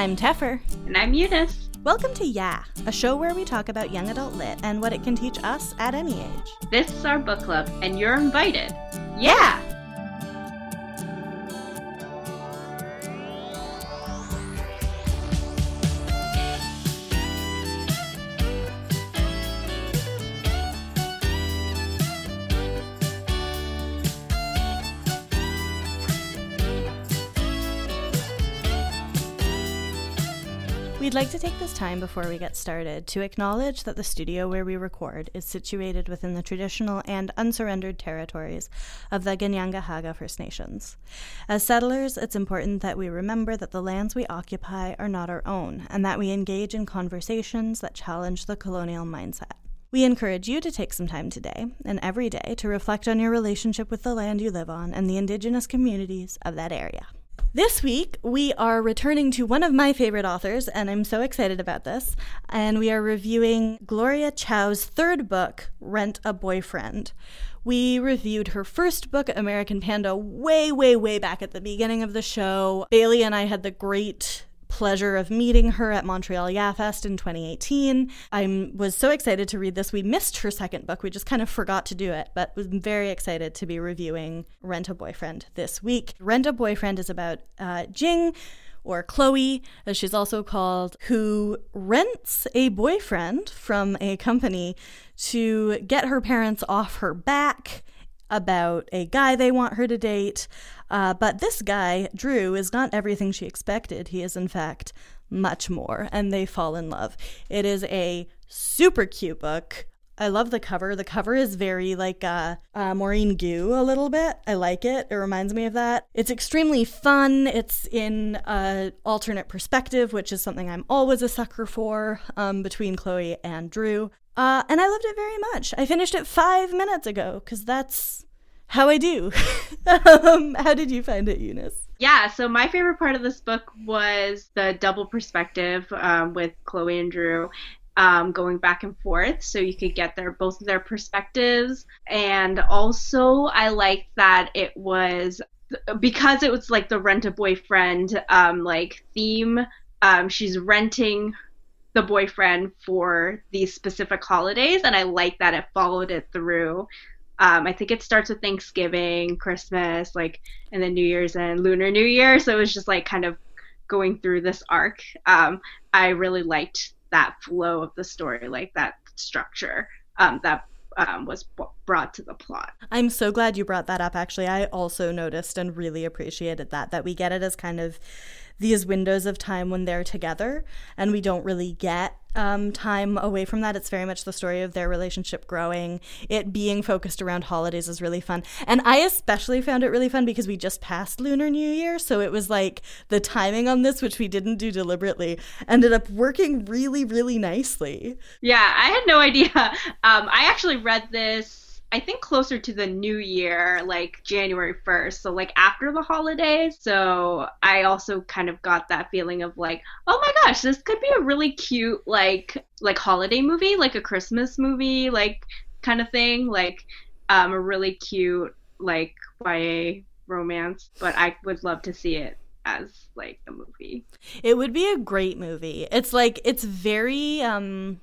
I'm Teffer. And I'm Eunice. Welcome to Yeah, a show where we talk about young adult lit and what it can teach us at any age. This is our book club, and you're invited. Yeah! Like to take this time before we get started to acknowledge that the studio where we record is situated within the traditional and unsurrendered territories of the Kanien'kehá:ka First Nations. As settlers, it's important that we remember that the lands we occupy are not our own and that we engage in conversations that challenge the colonial mindset. We encourage you to take some time today and every day to reflect on your relationship with the land you live on and the Indigenous communities of that area. This week, we are returning to one of my favorite authors, and I'm so excited about this. And we are reviewing Gloria Chao's third book, Rent a Boyfriend. We reviewed her first book, American Panda, way, way, way back at the beginning of the show. Bailey and I had the great pleasure of meeting her at Montreal YaFest in 2018. I was so excited to read this. We missed her second book. We just kind of forgot to do it, but was very excited to be reviewing Rent a Boyfriend this week. Rent a Boyfriend is about uh, Jing or Chloe, as she's also called, who rents a boyfriend from a company to get her parents off her back about a guy they want her to date. Uh, but this guy, Drew, is not everything she expected. He is, in fact, much more, and they fall in love. It is a super cute book. I love the cover. The cover is very like uh, uh, Maurene Goo a little bit. I like it. It reminds me of that. It's extremely fun. It's in a alternate perspective, which is something I'm always a sucker for um, between Chloe and Drew. Uh, and I loved it very much. I finished it five minutes ago because that's how I do. um, how did you find it, Eunice? Yeah, so my favorite part of this book was the double perspective um, with Chloe and Drew. Um, going back and forth, so you could get their both of their perspectives, and also I liked that it was because it was like the rent a boyfriend um, like theme. Um, she's renting the boyfriend for these specific holidays, and I like that it followed it through. Um, I think it starts with Thanksgiving, Christmas, like, and then New Year's and Lunar New Year. So it was just like kind of going through this arc. Um, I really liked that flow of the story, like that structure um, that um, was b- brought to the plot. I'm so glad you brought that up. Actually, I also noticed and really appreciated that that we get it as kind of these windows of time when they're together, and we don't really get um, time away from that. It's very much the story of their relationship growing. It being focused around holidays is really fun. And I especially found it really fun because we just passed Lunar New Year. So it was like the timing on this, which we didn't do deliberately, ended up working really, really nicely. Yeah, I had no idea. Um, I actually read this I think closer to the new year, like January 1st, so like after the holidays. So I also kind of got that feeling of like, oh my gosh, this could be a really cute like like holiday movie, like a Christmas movie, like kind of thing, like um a really cute like YA romance, but I would love to see it as like a movie. It would be a great movie. It's like it's very um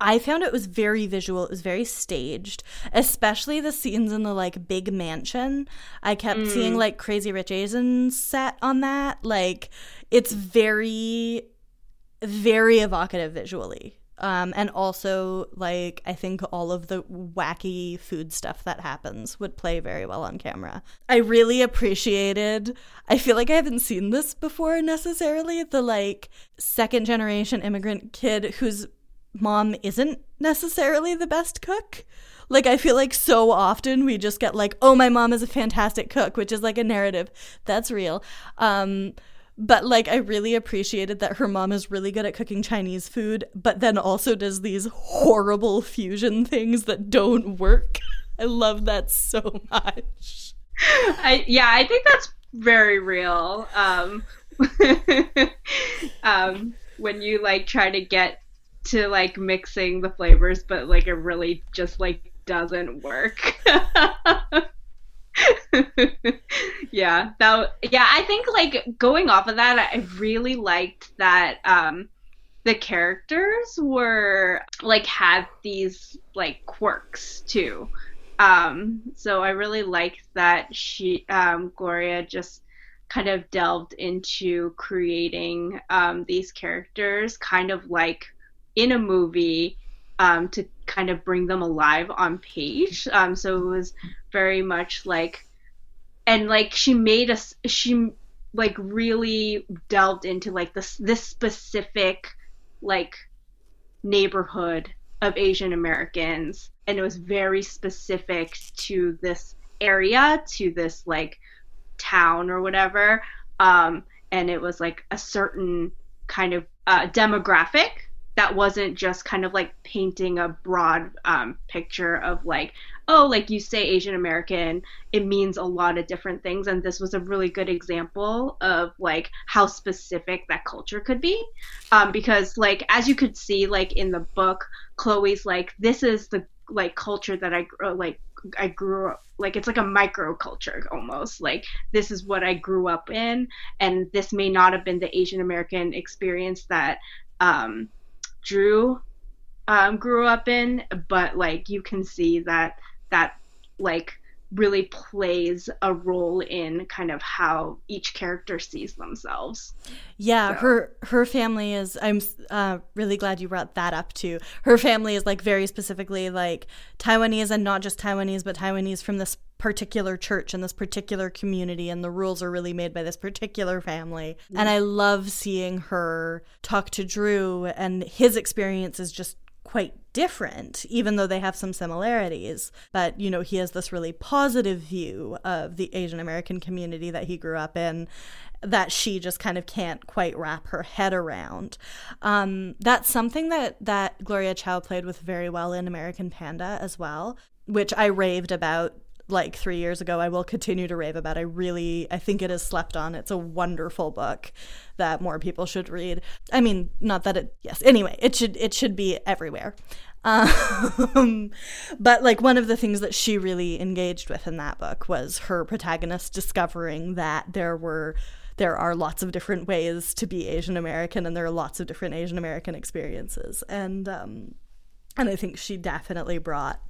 I found it was very visual. It was very staged, especially the scenes in the like big mansion. I kept mm. seeing like Crazy Rich Asians set on that. Like it's very, very evocative visually. Um, and also, like, I think all of the wacky food stuff that happens would play very well on camera. I really appreciated, I feel like I haven't seen this before necessarily, the like second generation immigrant kid who's mom isn't necessarily the best cook. Like, I feel like so often we just get like, oh, my mom is a fantastic cook, which is like a narrative. That's real. Um, but like, I really appreciated that her mom is really good at cooking Chinese food, but then also does these horrible fusion things that don't work. I love that so much. I, yeah, I think that's very real. Um, um, when you like try to get to like mixing the flavors, but like it really just like doesn't work. yeah, that yeah, I think like going off of that, I really liked that um the characters were like had these like quirks too. Um so I really liked that she um Gloria just kind of delved into creating um these characters kind of like in a movie um, to kind of bring them alive on page. Um, so it was very much like, and like she made us, she like really delved into like this this specific like neighborhood of Asian Americans, and it was very specific to this area, to this like town or whatever. Um, and it was like a certain kind of uh, demographic that wasn't just kind of like painting a broad um, picture of like oh like you say asian american it means a lot of different things. And this was a really good example of like how specific that culture could be. Um, because like as you could see like in the book chloe's like this is the like culture that i like I grew up like it's like a micro culture almost. Like this is what I grew up in. And this may not have been the Asian American experience that um, Drew um, grew up in, but like you can see that that like really plays a role in kind of how each character sees themselves. Yeah, so. her her family is. I'm uh, really glad you brought that up too. Her family is like very specifically like Taiwanese, and not just Taiwanese, but Taiwanese from this particular church and this particular community, and the rules are really made by this particular family. Mm-hmm. And I love seeing her talk to Drew, and his experience is just quite different, even though they have some similarities. But, you know, he has this really positive view of the Asian American community that he grew up in that she just kind of can't quite wrap her head around. Um, that's something that, that Gloria Chao played with very well in American Panda as well, which I raved about like three years ago. I will continue to rave about. I really, I think it is slept on. It's a wonderful book that more people should read. I mean, not that it. Yes. Anyway, it should it should be everywhere. Um, but like one of the things that she really engaged with in that book was her protagonist discovering that there were there are lots of different ways to be Asian American and there are lots of different Asian American experiences and um, and I think she definitely brought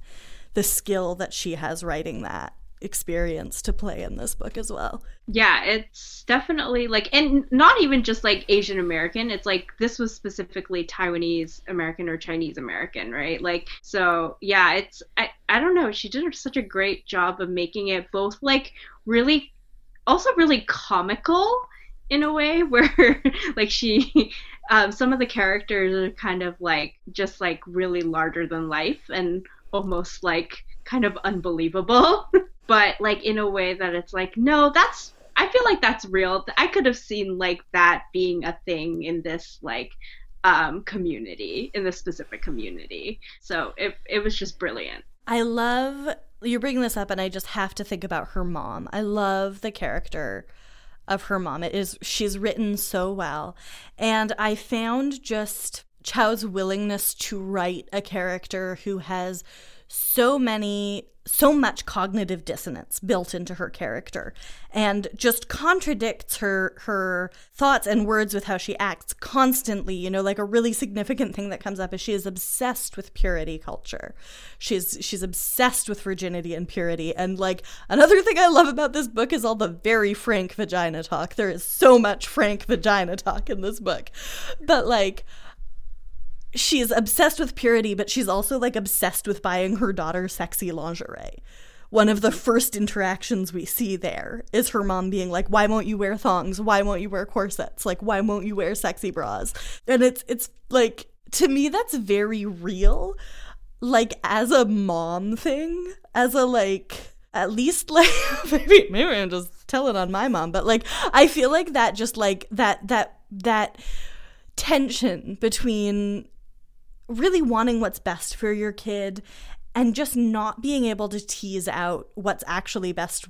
the skill that she has writing that experience to play in this book as well. Yeah, it's definitely like and not even just like Asian American, it's like this was specifically Taiwanese American or Chinese American, right? Like so yeah, it's I I don't know, she did such a great job of making it both like really also really comical in a way where like she um some of the characters are kind of like just like really larger than life and almost like kind of unbelievable, but like in a way that it's like, no, that's I feel like that's real. I could have seen like that being a thing in this like um, community, in this specific community. So it it was just brilliant. I love you're bringing this up, and I just have to think about her mom. I love the character of her mom. It is she's written so well, and I found just Chao's willingness to write a character who has so many so much cognitive dissonance built into her character and just contradicts her her thoughts and words with how she acts constantly you know like a really significant thing that comes up is she is obsessed with purity culture. She's she's obsessed with virginity and purity. And like another thing i love about this book is all the very frank vagina talk. There is so much frank vagina talk in this book. But like she's obsessed with purity, but she's also like obsessed with buying her daughter sexy lingerie. One of the first interactions we see there is her mom being like, "Why won't you wear thongs? Why won't you wear corsets? Like, why won't you wear sexy bras?" And it's it's like to me that's very real. Like as a mom thing, as a like at least like maybe maybe I'm just telling on my mom, but like I feel like that just like that that that tension between really wanting what's best for your kid and just not being able to tease out what's actually best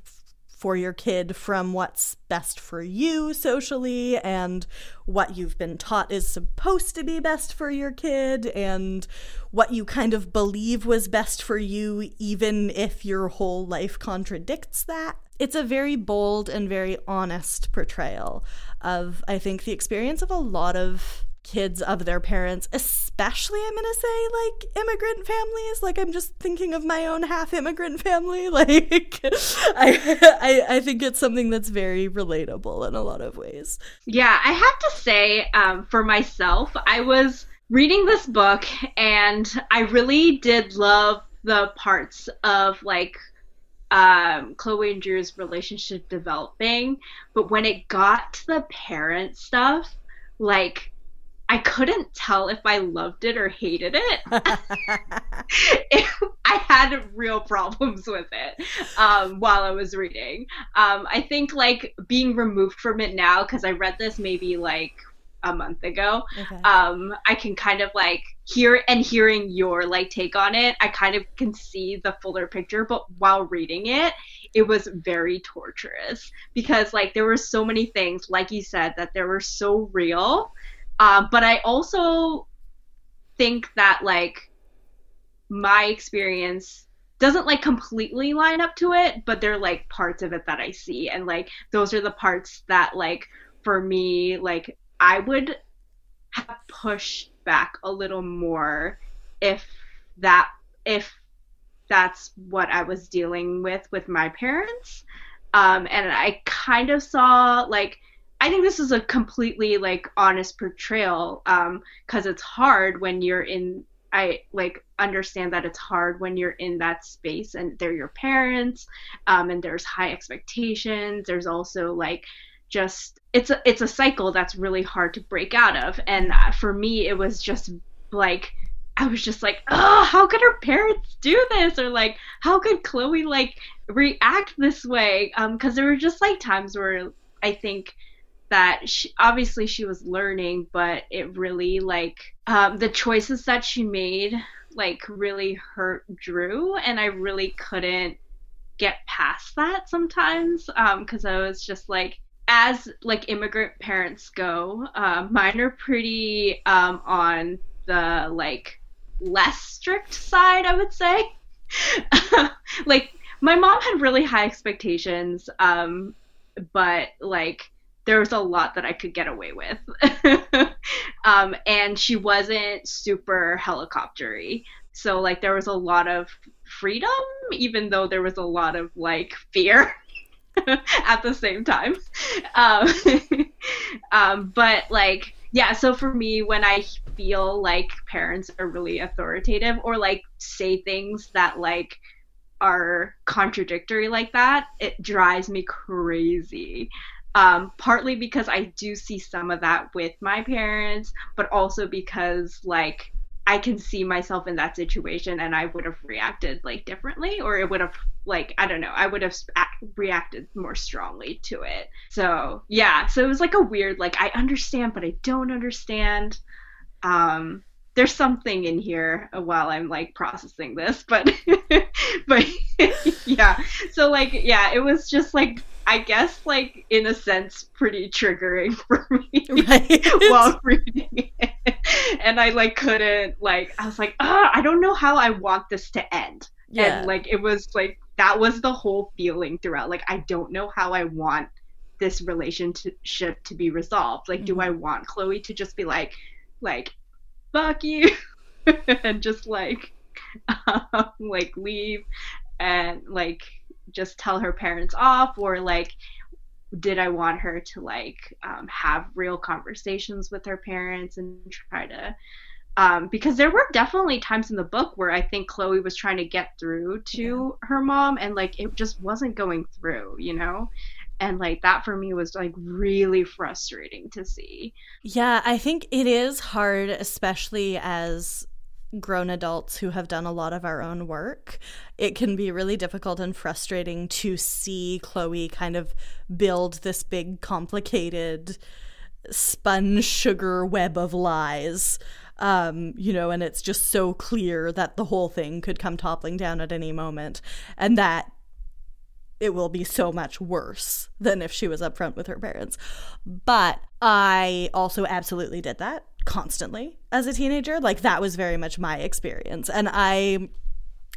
for your kid from what's best for you socially and what you've been taught is supposed to be best for your kid and what you kind of believe was best for you, even if your whole life contradicts that. It's a very bold and very honest portrayal of, I think, the experience of a lot of kids of their parents, especially I'm gonna say like immigrant families. Like I'm just thinking of my own half immigrant family. Like I, I I think it's something that's very relatable in a lot of ways. Yeah, I have to say, um, for myself, I was reading this book and I really did love the parts of like um, Chloe and Drew's relationship developing, but when it got to the parent stuff, like I couldn't tell if I loved it or hated it. it I had real problems with it um, while I was reading. Um, I think like being removed from it now because I read this maybe like a month ago. Okay. Um, I can kind of like hear and hearing your like take on it, I kind of can see the fuller picture. But while reading it, it was very torturous because like there were so many things, like you said, that there were so real uh, but I also think that like my experience doesn't like completely line up to it, but they're like parts of it that I see, and like those are the parts that like for me like I would have pushed back a little more if that if that's what I was dealing with with my parents. Um, and I kind of saw like I think this is a completely like honest portrayal because um, it's hard when you're in. I like understand that it's hard when you're in that space and they're your parents, um, and there's high expectations. There's also like just it's a it's a cycle that's really hard to break out of. And for me, it was just like I was just like, oh, how could her parents do this? Or like, how could Chloe like react this way? Um, because there were just like times where I think that she, obviously she was learning, but it really like um, the choices that she made like really hurt Drew, and I really couldn't get past that sometimes because um, I was just like as like immigrant parents go, uh, mine are pretty um, on the like less strict side, I would say. like my mom had really high expectations, um, but like there was a lot that I could get away with. um, and she wasn't super helicoptery. So like there was a lot of freedom, even though there was a lot of like fear at the same time. Um, um, but like yeah, so for me, when I feel like parents are really authoritative or like say things that like are contradictory like that, it drives me crazy um, partly because I do see some of that with my parents, but also because like I can see myself in that situation and I would have reacted like differently, or it would have like I don't know, I would have reacted more strongly to it. So yeah, so it was like a weird like I understand but I don't understand. Um, there's something in here while I'm like processing this, but but yeah. So like yeah, it was just like I guess like in a sense pretty triggering for me right. while reading it. And I like couldn't like I was like, ah, I don't know how I want this to end. Yeah. And like it was like that was the whole feeling throughout. Like I don't know how I want this relationship to be resolved. Like, mm-hmm. do I want Chloe to just be like, like, fuck you, and just like, um, like leave, and like just tell her parents off or like did I want her to like um, have real conversations with her parents and try to um, because there were definitely times in the book where I think Chloe was trying to get through to yeah. her mom and like it just wasn't going through, you know? And like that for me was like really frustrating to see. Yeah, I think it is hard, especially as grown adults who have done a lot of our own work, it can be really difficult and frustrating to see Chloe kind of build this big, complicated sponge sugar web of lies. Um, you know, and it's just so clear that the whole thing could come toppling down at any moment. And that it will be so much worse than if she was upfront with her parents. But I also absolutely did that constantly as a teenager. Like that was very much my experience. And I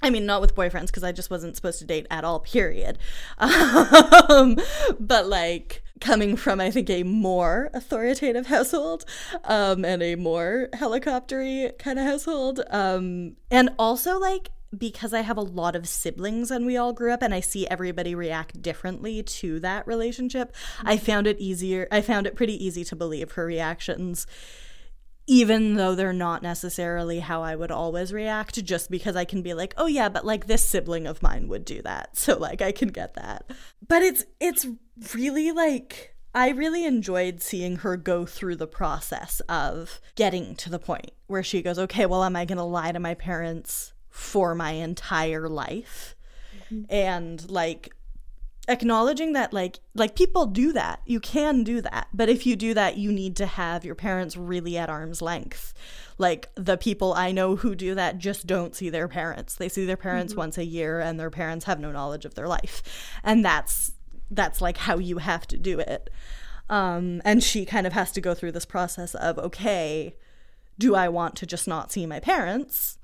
I mean, not with boyfriends because I just wasn't supposed to date at all, period. Um, but like coming from, I think, a more authoritative household um, and a more helicoptery kind of household. Um, and also, like, because I have a lot of siblings and we all grew up and I see everybody react differently to that relationship, I found it easier. I found it pretty easy to believe her reactions even though they're not necessarily how I would always react, just because I can be like, oh yeah, but like this sibling of mine would do that. So like I can get that. But it's it's really like I really enjoyed seeing her go through the process of getting to the point where she goes, okay, well, am I gonna lie to my parents for my entire life? Mm-hmm. And like acknowledging that like like people do that. You can do that. But if you do that you need to have your parents really at arm's length. Like the people i know who do that just don't see their parents. They see their parents mm-hmm. once a year and their parents have no knowledge of their life. And that's that's like how you have to do it. Um and she kind of has to go through this process of okay do i want to just not see my parents?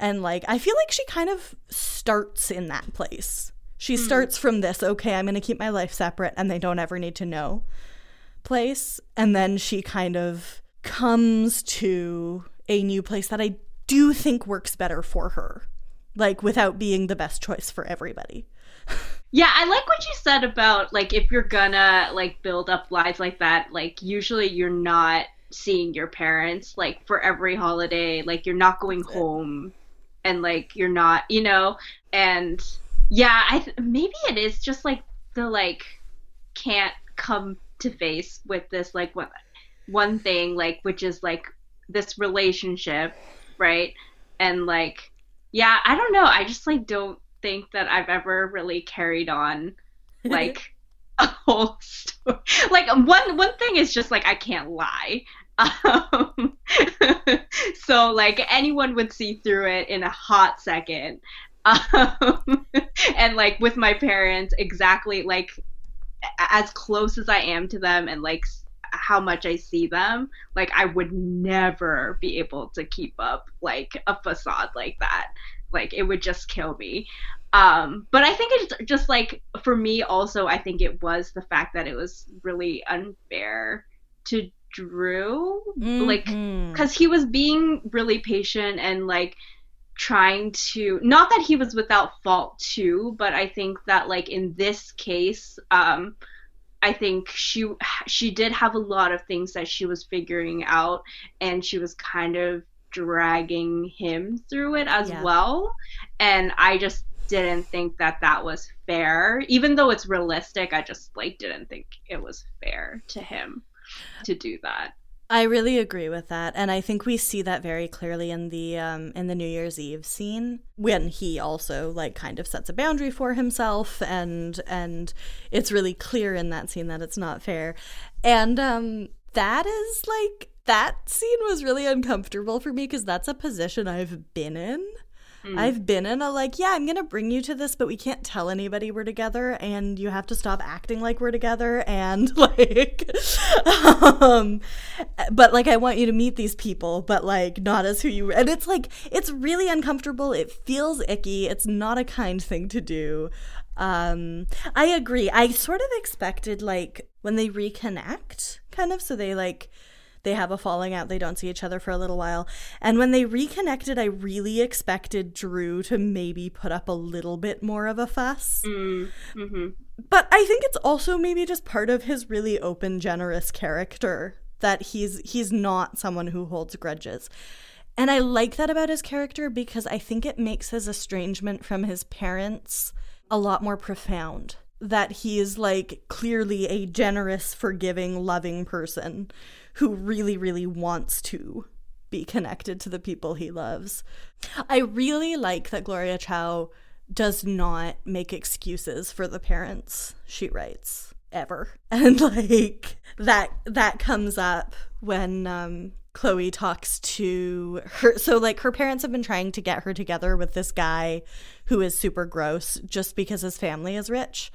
And like i feel like she kind of starts in that place she mm. starts from this, okay, I'm going to keep my life separate and they don't ever need to know place. And then she kind of comes to a new place that I do think works better for her, like without being the best choice for everybody. yeah, I like what you said about like if you're gonna like build up lives like that, like usually you're not seeing your parents like for every holiday, like you're not going home and like you're not, you know, and yeah, I th- maybe it is just like the like can't come to face with this like what one thing like which is like this relationship, right? And like yeah, I don't know. I just like don't think that I've ever really carried on like a whole story. Like one one thing is just like I can't lie. Um, so like anyone would see through it in a hot second um, and like with my parents exactly like as close as i am to them and like how much i see them like i would never be able to keep up like a facade like that. Like it would just kill me. Um but i think it's just like for me also i think it was the fact that it was really unfair to drew. Mm-hmm. like because he was being really patient and like trying to not that he was without fault too but i think that like in this case um i think she she did have a lot of things that she was figuring out and she was kind of dragging him through it as yeah. well. And i just didn't think that that was fair. Even though it's realistic i just like didn't think it was fair to him to do that I really agree with that, and I think we see that very clearly in the um, in the New Year's Eve scene when he also like kind of sets a boundary for himself, and and it's really clear in that scene that it's not fair, and um, that is like that scene was really uncomfortable for me because that's a position I've been in Mm. I've been in a like, yeah, I'm going to bring you to this, but we can't tell anybody we're together and you have to stop acting like we're together and like um but like I want you to meet these people, but like not as who you and it's like it's really uncomfortable. It feels icky. It's not a kind thing to do. Um I agree. I sort of expected like when they reconnect kind of so they like they have a falling out. They don't see each other for a little while. And when they reconnected, I really expected Drew to maybe put up a little bit more of a fuss. Mm, mm-hmm. But I think it's also maybe just part of his really open, generous character that he's he's not someone who holds grudges. And I like that about his character because I think it makes his estrangement from his parents a lot more profound. That he is like clearly a generous, forgiving, loving person who really, really wants to be connected to the people he loves. I really like that Gloria Chao does not make excuses for the parents she writes ever. And like that that comes up when um Chloe talks to her. So, like, her parents have been trying to get her together with this guy who is super gross just because his family is rich.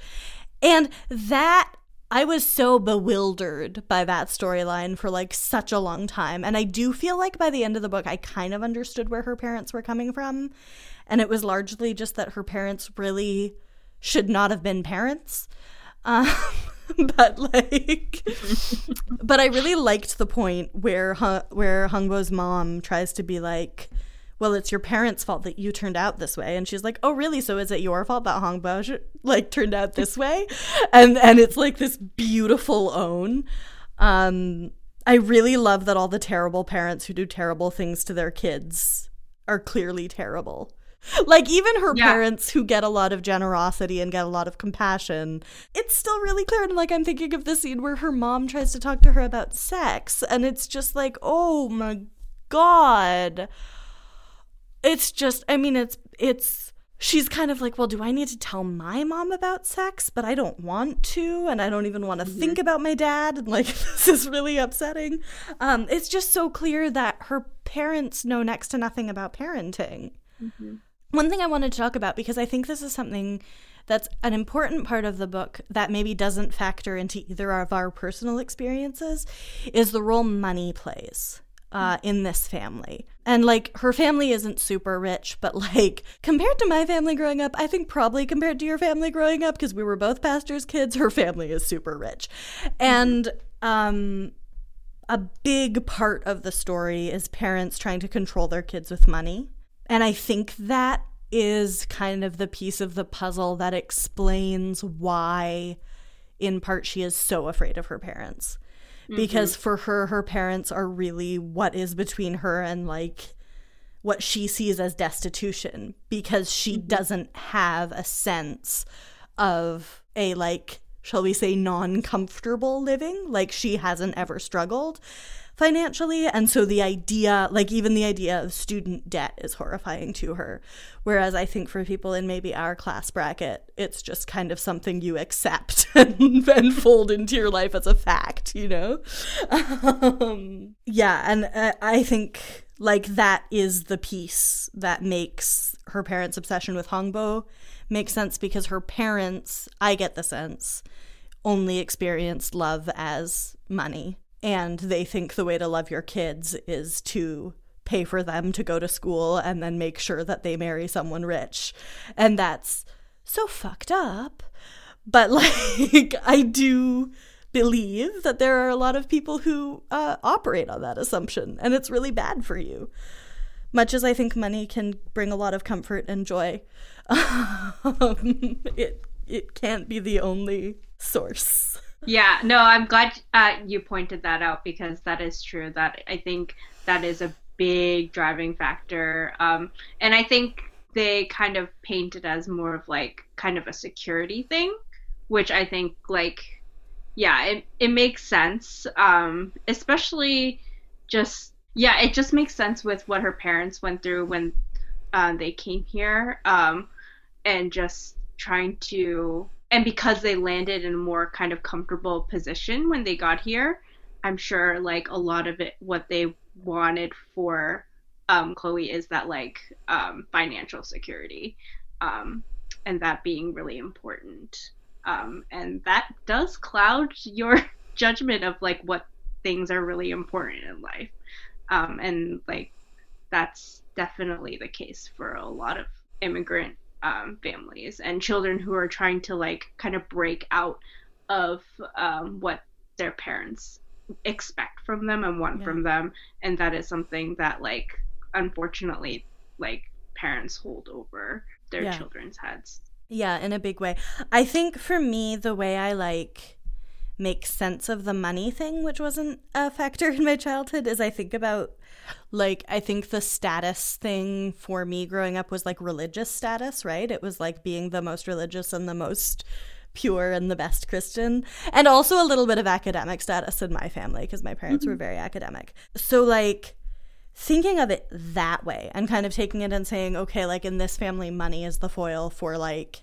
And that, I was so bewildered by that storyline for like such a long time. And I do feel like by the end of the book, I kind of understood where her parents were coming from. And it was largely just that her parents really should not have been parents. Um, but like but I really liked the point where where Hongbo's mom tries to be like well it's your parents' fault that you turned out this way. And she's like oh really? So is it your fault that Hongbo like turned out this way? And and it's like this beautiful own. Um I really love that all the terrible parents who do terrible things to their kids are clearly terrible. Like even her yeah. parents who get a lot of generosity and get a lot of compassion it's still really clear. And like i'm thinking of the scene where her mom tries to talk to her about sex and it's just like oh my god it's just i mean it's it's she's kind of like well do i need to tell my mom about sex but i don't want to and i don't even want to mm-hmm. think about my dad and like this is really upsetting um it's just so clear that her parents know next to nothing about parenting mm-hmm. One thing I wanted to talk about, because I think this is something that's an important part of the book that maybe doesn't factor into either of our personal experiences, is the role money plays. Uh, in this family. And like her family isn't super rich, but like compared to my family growing up, I think probably compared to your family growing up, because we were both pastors' kids, her family is super rich. And um, a big part of the story is parents trying to control their kids with money. And I think that is kind of the piece of the puzzle that explains why, in part, she is so afraid of her parents. Mm-hmm. Because for her, her parents are really what is between her and like what she sees as destitution because she mm-hmm. doesn't have a sense of a like shall we say non comfortable living like she hasn't ever struggled financially. And so the idea, like even the idea of student debt is horrifying to her. Whereas I think for people in maybe our class bracket, it's just kind of something you accept and, and fold into your life as a fact, you know? Um, yeah. And uh, I think like that is the piece that makes her parents' obsession with Hongbo make sense because her parents, I get the sense, only experienced love as money and they think the way to love your kids is to pay for them to go to school and then make sure that they marry someone rich. And that's so fucked up. But like, I do believe that there are a lot of people who uh, operate on that assumption, and it's really bad for you. Much as I think money can bring a lot of comfort and joy, um, it it can't be the only source yeah, no, I'm glad uh, you pointed that out because that is true. That I think that is a big driving factor. Um, and I think they kind of paint it as more of like kind of a security thing, which I think like yeah, it it makes sense. Um, especially just yeah, it just makes sense with what her parents went through when uh, they came here, um, and just trying to and because they landed in a more kind of comfortable position when they got here, I'm sure like a lot of it what they wanted for um, Chloe is that like um, financial security, um, and that being really important. Um, and that does cloud your judgment of like what things are really important in life, um, and like that's definitely the case for a lot of immigrant um, families and children who are trying to like kind of break out of um, what their parents expect from them and want yeah. from them and that is something that like unfortunately like parents hold over their yeah. children's heads yeah in a big way i think for me the way i like make sense of the money thing which wasn't a factor in my childhood is i think about like I think the status thing for me growing up was like religious status, right? It was like being the most religious and the most pure and the best Christian, and also a little bit of academic status in my family because my parents mm-hmm. were very academic. So like thinking of it that way and kind of taking it and saying, okay, like in this family money is the foil for like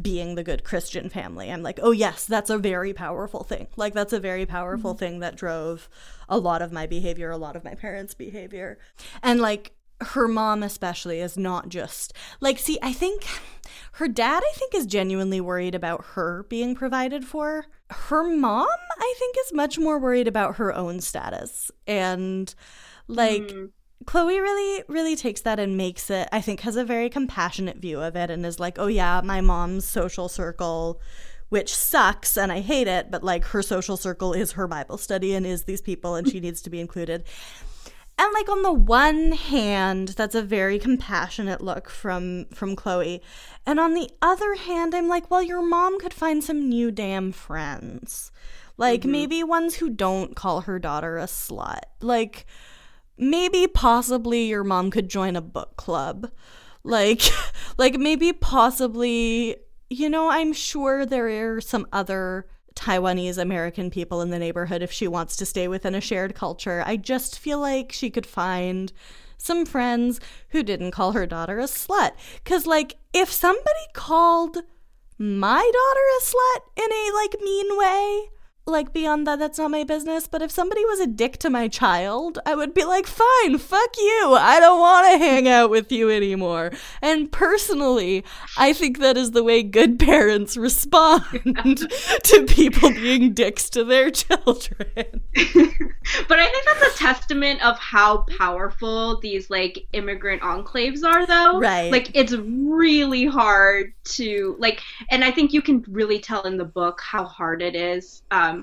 being the good Christian family. I'm like, oh, yes, that's a very powerful thing. Like, that's a very powerful mm-hmm. thing that drove a lot of my behavior, a lot of my parents' behavior. And like, her mom, especially, is not just like, see, I think her dad, I think, is genuinely worried about her being provided for. Her mom, I think, is much more worried about her own status. And like, mm. Chloe really, really takes that and makes it, I think, has a very compassionate view of it and is like, oh, yeah, my mom's social circle, which sucks and I hate it, but like her social circle is her Bible study and is these people and she needs to be included. And like on the one hand, that's a very compassionate look from from Chloe. And on the other hand, I'm like, well, your mom could find some new damn friends. Like mm-hmm. maybe ones who don't call her daughter a slut. Like maybe possibly your mom could join a book club. Like like maybe possibly you know, I'm sure there are some other Taiwanese American people in the neighborhood if she wants to stay within a shared culture. I just feel like she could find some friends who didn't call her daughter a slut. Because, like, if somebody called my daughter a slut in a, like, mean way, like beyond that that's not my business but if somebody was a dick to my child i would be like fine fuck you. I don't want to hang out with you anymore. And personally i think that is the way good parents respond to people being dicks to their children. But i think that's a testament of how powerful these like immigrant enclaves are though. Right. Like it's really hard to like and i think you can really tell in the book how hard it is um,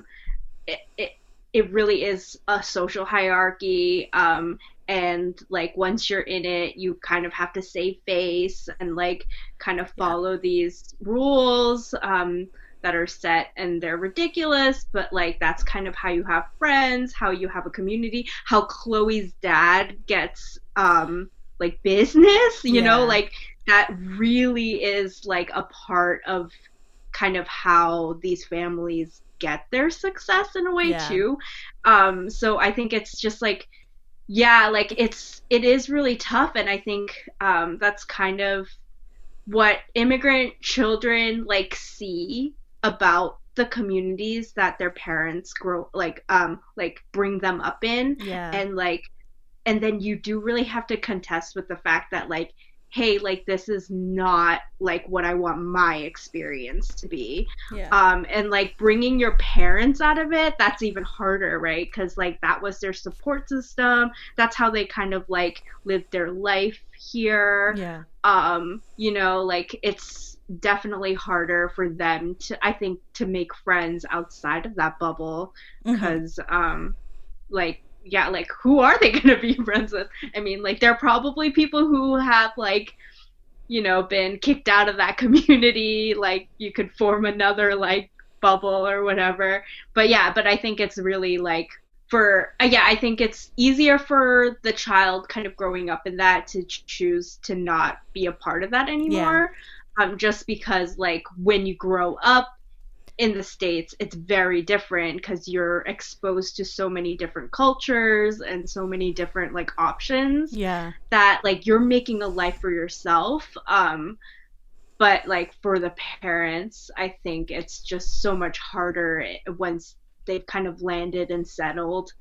it, it, it really is a social hierarchy um, and like once you're in it you kind of have to save face and like kind of follow yeah. these rules um, that are set and they're ridiculous but like that's kind of how you have friends how you have a community how chloe's dad gets um like business you yeah. know like that really is like a part of kind of how these families get their success in a way yeah. too. Um, so I think it's just like, yeah, like it's it is really tough, and I think um, that's kind of what immigrant children like see about the communities that their parents grow like um like bring them up in yeah and like and then you do really have to contest with the fact that like hey like this is not like what i want my experience to be. Yeah. um and like bringing your parents out of it that's even harder right? Because like that was their support system. That's how they kind of like lived their life here. Yeah. Um you know like it's definitely harder for them to i think to make friends outside of that bubble because mm-hmm. um like yeah, like who are they going to be friends with? I mean, like they're probably people who have like you know been kicked out of that community, like you could form another like bubble or whatever. But yeah, but I think it's really like for uh, yeah, I think it's easier for the child kind of growing up in that to choose to not be a part of that anymore. Yeah. Um, just because like when you grow up in the states it's very different because you're exposed to so many different cultures and so many different like options yeah. that like you're making a life for yourself um but like for the parents i think it's just so much harder once they've kind of landed and settled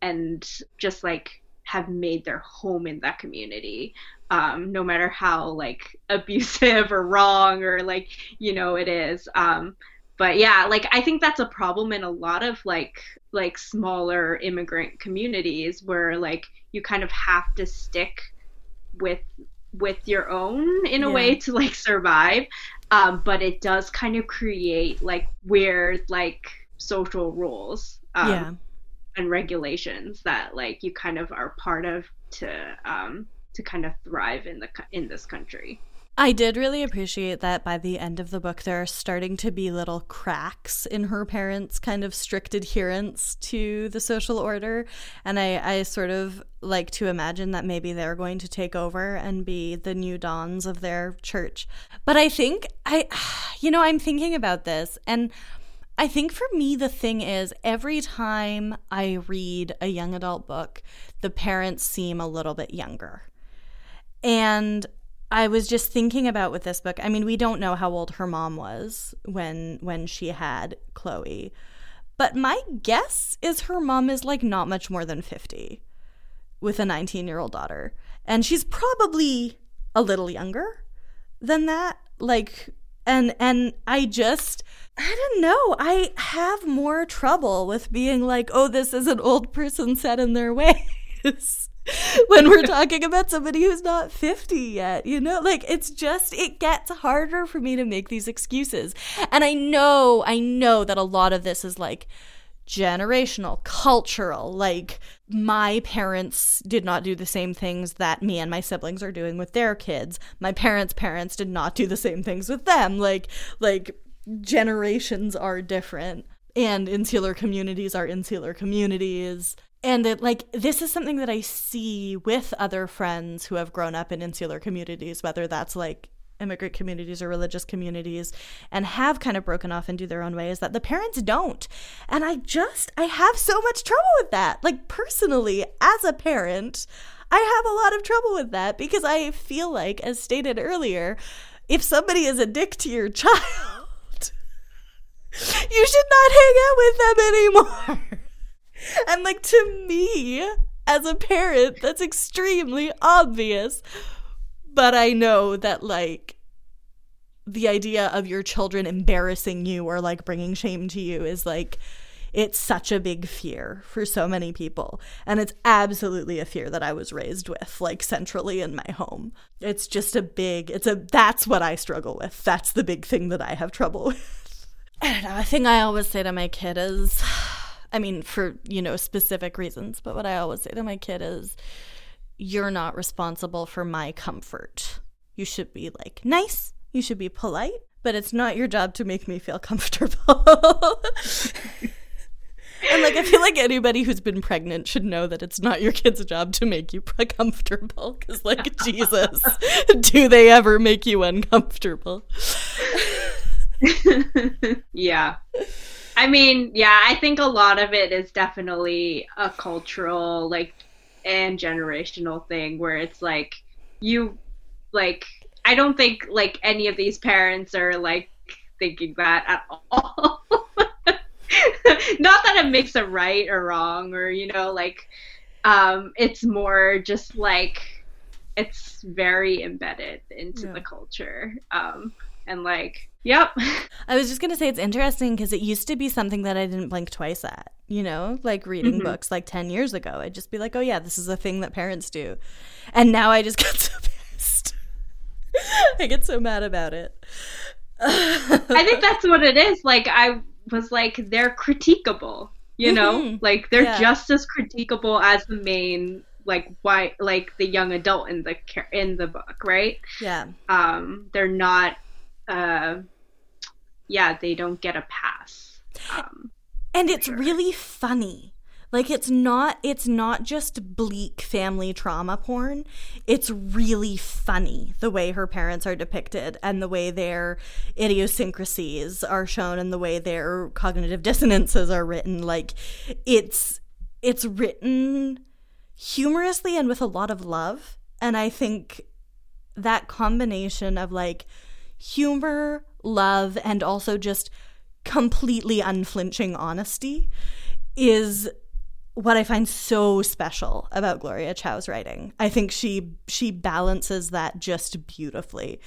and just like have made their home in that community um, no matter how like abusive or wrong or like you know it is um, but yeah like i think that's a problem in a lot of like like smaller immigrant communities where like you kind of have to stick with with your own in a yeah. way to like survive um, but it does kind of create like weird like social rules um, yeah. and regulations that like you kind of are part of to um, to kind of thrive in the in this country I did really appreciate that by the end of the book, there are starting to be little cracks in her parents' kind of strict adherence to the social order. And I, I sort of like to imagine that maybe they're going to take over and be the new dons of their church. But I think, I, you know, I'm thinking about this and. I think for me, the thing is, every time I read a young adult book, the parents seem a little bit younger. And I was just thinking about with this book. I mean, we don't know how old her mom was when when she had Chloe. But my guess is her mom is like not much more than 50 with a 19-year-old daughter. And she's probably a little younger than that. Like and and I just I don't know. I have more trouble with being like, "Oh, this is an old person set in their ways." when we're talking about somebody who's not 50 yet, you know? Like it's just it gets harder for me to make these excuses. And I know, I know that a lot of this is like generational, cultural. Like my parents did not do the same things that me and my siblings are doing with their kids. My parents' parents did not do the same things with them. Like like generations are different and insular communities are insular communities and like this is something that i see with other friends who have grown up in insular communities whether that's like immigrant communities or religious communities and have kind of broken off and do their own way is that the parents don't. And i just i have so much trouble with that. Like personally as a parent i have a lot of trouble with that because i feel like as stated earlier if somebody is a dick to your child you should not hang out with them anymore and like to me, as a parent, that's extremely obvious. But I know that like the idea of your children embarrassing you or like bringing shame to you is like it's such a big fear for so many people. And it's absolutely a fear that i was raised with like centrally in my home. It's just a big it's a that's what i struggle with. That's the big thing that i have trouble with. I don't know a thing i always say to my kid is I mean, for, you know, specific reasons. But what I always say to my kid is, you're not responsible for my comfort. You should be like nice, you should be polite, but it's not your job to make me feel comfortable. and like I feel like anybody who's been pregnant should know that it's not your kid's job to make you comfortable cuz like Jesus, do they ever make you uncomfortable? yeah. I mean, yeah, I think a lot of it is definitely a cultural, like, and generational thing where it's like, you, like, I don't think, like, any of these parents are, like, thinking that at all. Not that it makes it right or wrong or, you know, like, um, it's more just like, it's very embedded into yeah. the culture. Um, and, like, Yep. I was just going to say it's interesting because it used to be something that I didn't blink twice at, you know, like reading mm-hmm. books like 10 years ago. I'd just be like, oh, yeah, this is a thing that parents do. And now I just get so pissed. I get so mad about it. I think that's what it is. Like, I was like, they're critiquable, you know? Mm-hmm. Like, they're yeah. just as critiquable as the main like why like the young adult in the in the book right yeah um they're not uh, yeah, they don't get a pass. Um, and it's sure. really funny. Like it's not it's not just bleak family trauma porn. It's really funny the way her parents are depicted and the way their idiosyncrasies are shown and the way their cognitive dissonances are written. Like it's it's written humorously and with a lot of love. And I think that combination of like humor, love, and also just completely unflinching honesty is what I find so special about Gloria Chao's writing. I think she she balances that just beautifully.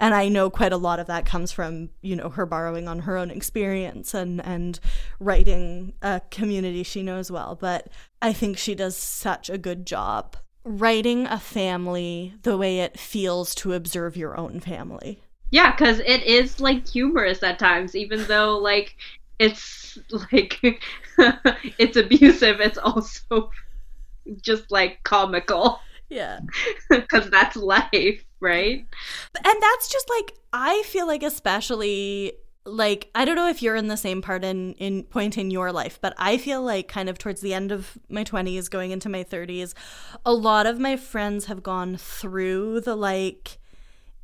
And I know quite a lot of that comes from, you know, her borrowing on her own experience and and writing a community she knows well, but I think she does such a good job writing a family the way it feels to observe your own family. Yeah, because it is like humorous at times, even though like it's like it's abusive. It's also just like comical. Yeah, because that's life, right? And that's just like I feel like especially like I don't know if you're in the same part in in point in your life, but I feel like kind of towards the end of my 20s going into my 30s, a lot of my friends have gone through the like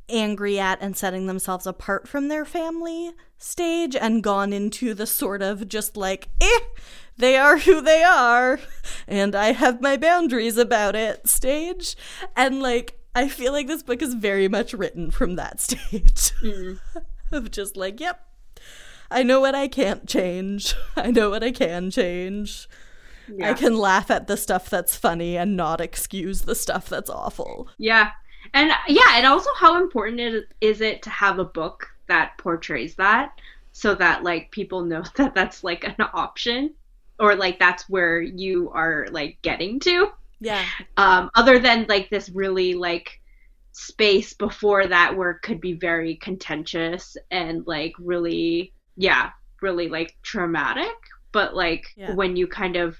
angry at and setting themselves apart from their family stage and gone into the sort of just like, eh, they are who they are and I have my boundaries about it stage. And like, I feel like this book is very much written from that state mm. of just like, yep, I know what I can't change. I know what I can change. Yeah. I can laugh at the stuff that's funny and not excuse the stuff that's awful. Yeah. And yeah, and also how important it is it to have a book that portrays that so that like people know that that's like an option or like that's where you are like getting to. Yeah. Um other than like this really like space before that where it could be very contentious and like really yeah, really like traumatic, but like yeah. when you kind of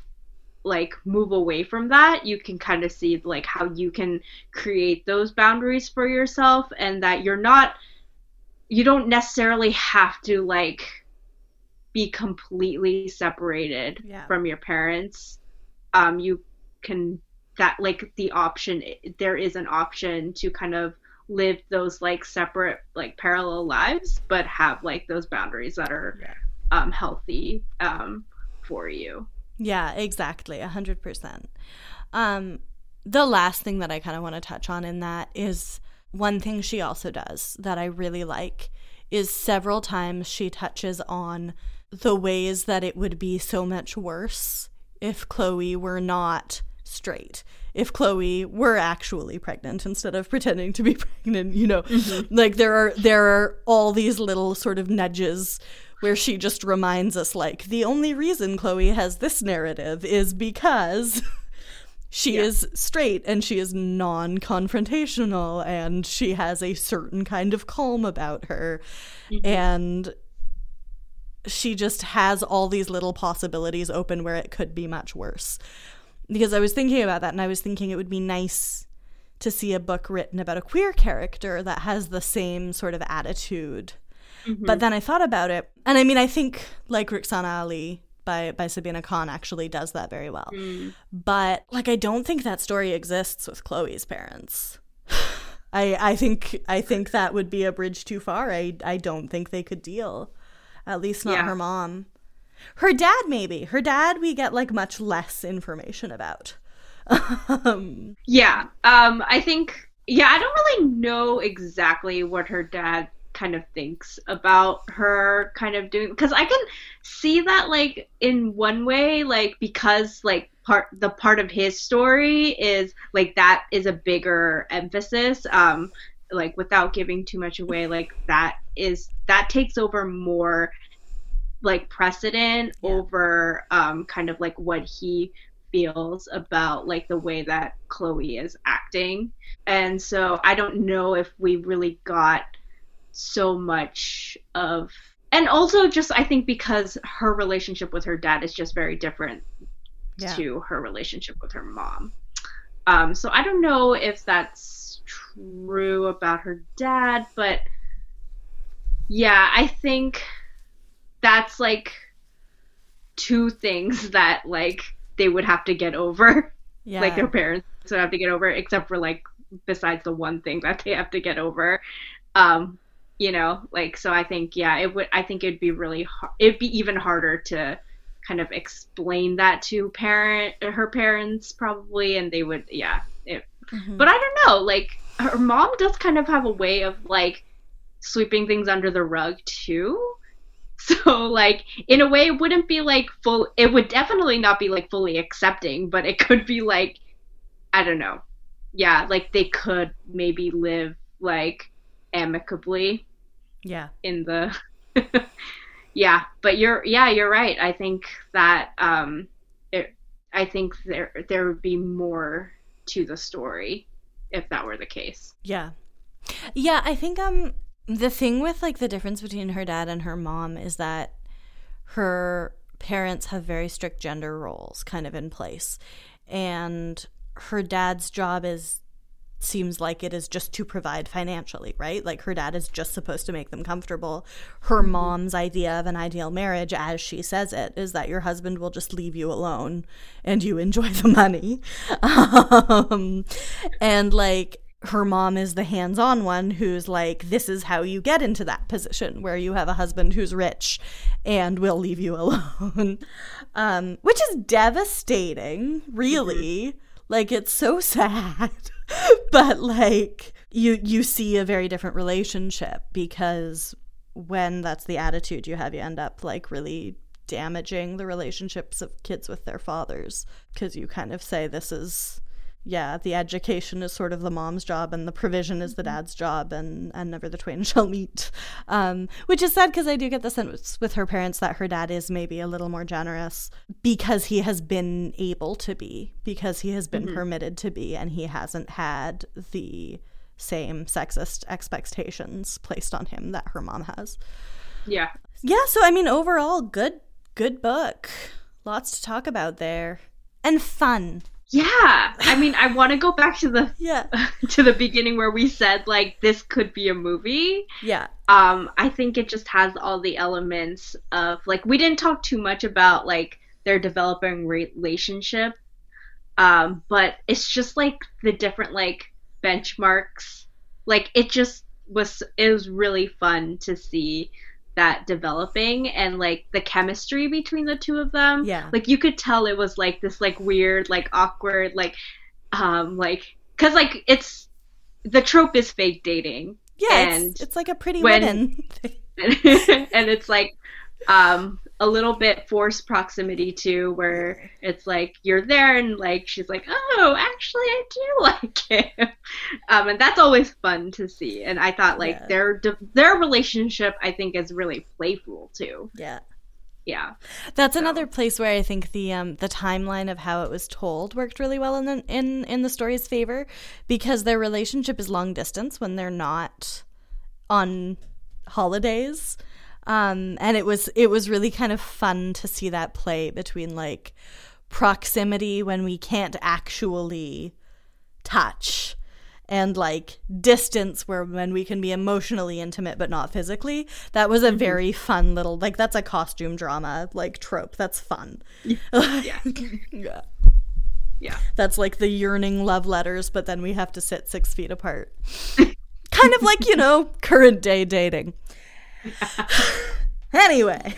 like move away from that, you can kind of see like how you can create those boundaries for yourself and that you're not you don't necessarily have to like be completely separated yeah. from your parents. Um you can that like the option there is an option to kind of live those like separate like parallel lives but have like those boundaries that are yeah. um healthy um for you yeah exactly a hundred percent um the last thing that i kind of want to touch on in that is one thing she also does that i really like is several times she touches on the ways that it would be so much worse if chloe were not straight if Chloe were actually pregnant instead of pretending to be pregnant, you know. Mm-hmm. Like there are there are all these little sort of nudges where she just reminds us like the only reason Chloe has this narrative is because she yeah. is straight and she is non-confrontational and she has a certain kind of calm about her mm-hmm. and she just has all these little possibilities open where it could be much worse because I was thinking about that and I was thinking it would be nice to see a book written about a queer character that has the same sort of attitude. Mm-hmm. But then I thought about it, and I mean, I think like Rukhsana Ali by by Sabina Khan actually does that very well. Mm. But like, I don't think that story exists with Chloe's parents. I I think I think that would be a bridge too far. I I don't think they could deal. At least not yeah. her mom. Her dad, maybe. Her dad, we get like much less information about. um, yeah. Um, I think, yeah, I don't really know exactly what her dad kind of thinks about her kind of doing because I can see that like in one way like because like part the part of his story is like that is a bigger emphasis um like without giving too much away like that is that takes over more like precedent yeah. over um, kind of like what he feels about like the way that Chloe is acting. And so I don't know if we really got so much of and also just I think because her relationship with her dad is just very different yeah. to her relationship with her mom. Um, so I don't know if that's true about her dad, but yeah, I think that's like two things that like they would have to get over. Yeah. Like their parents would have to get over, except for like besides the one thing that they have to get over. Um, you know, like so I think yeah, it would I think it'd be really hard it'd be even harder to kind of explain that to parent her parents probably and they would yeah. It, mm-hmm. But I don't know, like her mom does kind of have a way of like sweeping things under the rug too. So like in a way it wouldn't be like full it would definitely not be like fully accepting, but it could be like I don't know. Yeah, like they could maybe live like amicably. Yeah. In the Yeah, but you're yeah, you're right. I think that um it, I think there there would be more to the story if that were the case. Yeah. Yeah, I think um the thing with like the difference between her dad and her mom is that her parents have very strict gender roles kind of in place and her dad's job is seems like it is just to provide financially, right? Like her dad is just supposed to make them comfortable. Her mm-hmm. mom's idea of an ideal marriage, as she says it, is that your husband will just leave you alone and you enjoy the money. Um, and like her mom is the hands on one who's like, this is how you get into that position where you have a husband who's rich and will leave you alone. um, which is devastating, really. Like, it's so sad. but like you you see a very different relationship because when that's the attitude you have you end up like really damaging the relationships of kids with their fathers because you kind of say this is yeah the education is sort of the mom's job and the provision is the Mm-hmm. dad's job and and never the twain shall meet um which is sad because i do get the sense with her parents that her dad is maybe a little more generous because he has been able to be because he has been Mm-hmm. permitted to be and he hasn't had the same sexist expectations placed on him that her mom has Yeah. yeah, so I mean overall good good book. Lots to talk about there. And fun. Yeah. I mean, I want to go back to the Yeah. to the beginning where we said like this could be a movie. Yeah. Um, I think it just has all the elements of like we didn't talk too much about like their developing relationship. Um, but it's just like the different like benchmarks. Like it just was it was really fun to see that developing and like the chemistry between the two of them. Yeah. Like you could tell it was like this like weird, like awkward, like um like cuz like it's the trope is fake dating. Yeah, And it's, it's like a pretty when- women. and it's like um a little bit forced proximity too where it's like you're there and like she's like oh actually i do like him um and that's always fun to see and i thought like Yeah. their their relationship i think is really playful too yeah. yeah That's another place where I think the um the timeline of how it was told worked really well in the in in the story's favor because their relationship is long distance when they're not on holidays. Um and it was it was really kind of fun to see that play between like proximity when we can't actually touch and like distance where when we can be emotionally intimate but not physically. That was a very fun little like that's a costume drama like trope. That's fun. Yeah. yeah. Yeah. That's like the yearning love letters but then we have to sit six feet apart. Kind of like you know current day dating anyway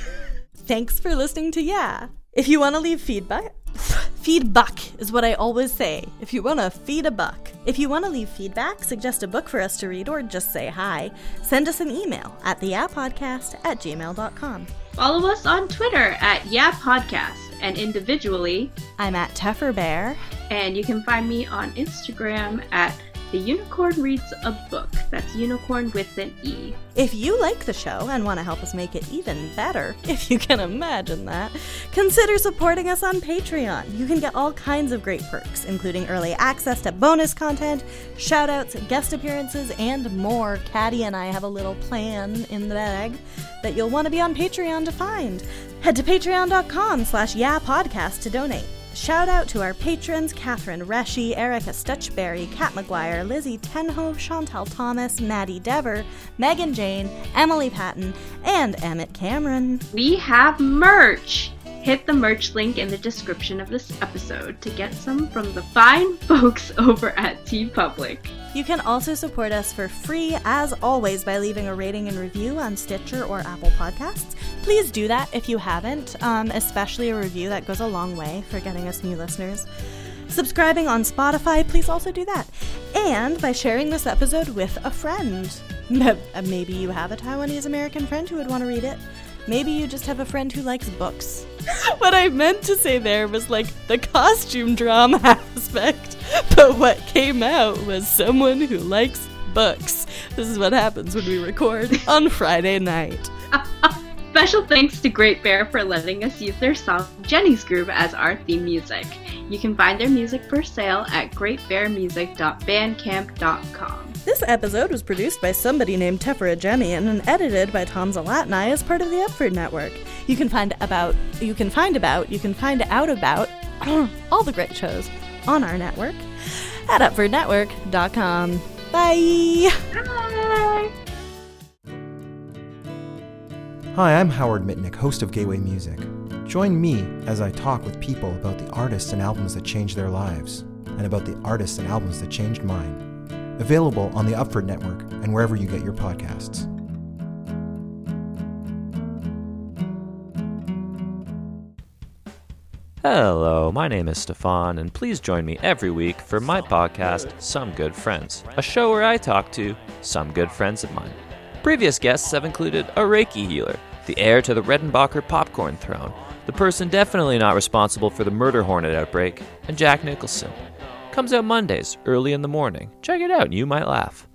thanks for listening to yeah. If you want to leave feedback feedback is what i always say. If you want to feed a buck if you want to leave feedback suggest a book for us to read or just say hi send us an email at theyappodcast at gmail.com follow us on twitter at yeah podcast and individually i'm at teffer bear. and you can find me on instagram at the unicorn reads a book that's unicorn with an e If you like the show and want to help us make it even better, if you can imagine that, consider supporting us on Patreon. You can get all kinds of great perks, including early access to bonus content, shoutouts, guest appearances, and more. Caddy and I have a little plan in the bag that you'll want to be on Patreon to find. Head to patreon.com slash yeah podcast to donate. Shout out to our patrons Catherine Reshi, Erica Stutchberry, Kat McGuire, Lizzie Tenhove, Chantal Thomas, Maddie Dever, Megan Jane, Emily Patton, and Emmett Cameron. we have merch. Hit the merch link in the description of this episode to get some from the fine folks over at TeePublic. You can also support us for free, as always, by leaving a rating and review on Stitcher or Apple Podcasts. Please do that if you haven't, um, especially a review that goes a long way for getting us new listeners. Subscribing on Spotify, please also do that. And by sharing this episode with a friend. Maybe you have a Taiwanese American friend who would want to read it. Maybe you just have a friend who likes books. what I meant to say there was like the costume drama aspect, but what came out was someone who likes books. This is what happens when we record on Friday night. Special thanks to Great Bear for letting us use their song Jenny's Groove as our theme music. You can find their music for sale at greatbearmusic.bandcamp.com. This episode was produced by somebody named Tefra Jemian and edited by Tom Zalatni as part of the Upford Network. You can find about, you can find about, you can find out about all the great shows on our network at upfordnetwork.com. Bye! Bye! Hi, I'm Howard Mitnick, host of Gateway Music. Join me as I talk with people about the artists and albums that changed their lives, and about the artists and albums that changed mine. Available on the Upford Network and wherever you get your podcasts. Hello, my name is Stefan, and please join me every week for my podcast, Some Good Friends, a show where I talk to some good friends of mine. Previous guests have included a Reiki healer, the heir to the Redenbacher popcorn throne, the person definitely not responsible for the murder hornet outbreak, and Jack Nicholson. Comes out Mondays, early in the morning. Check it out, you might laugh.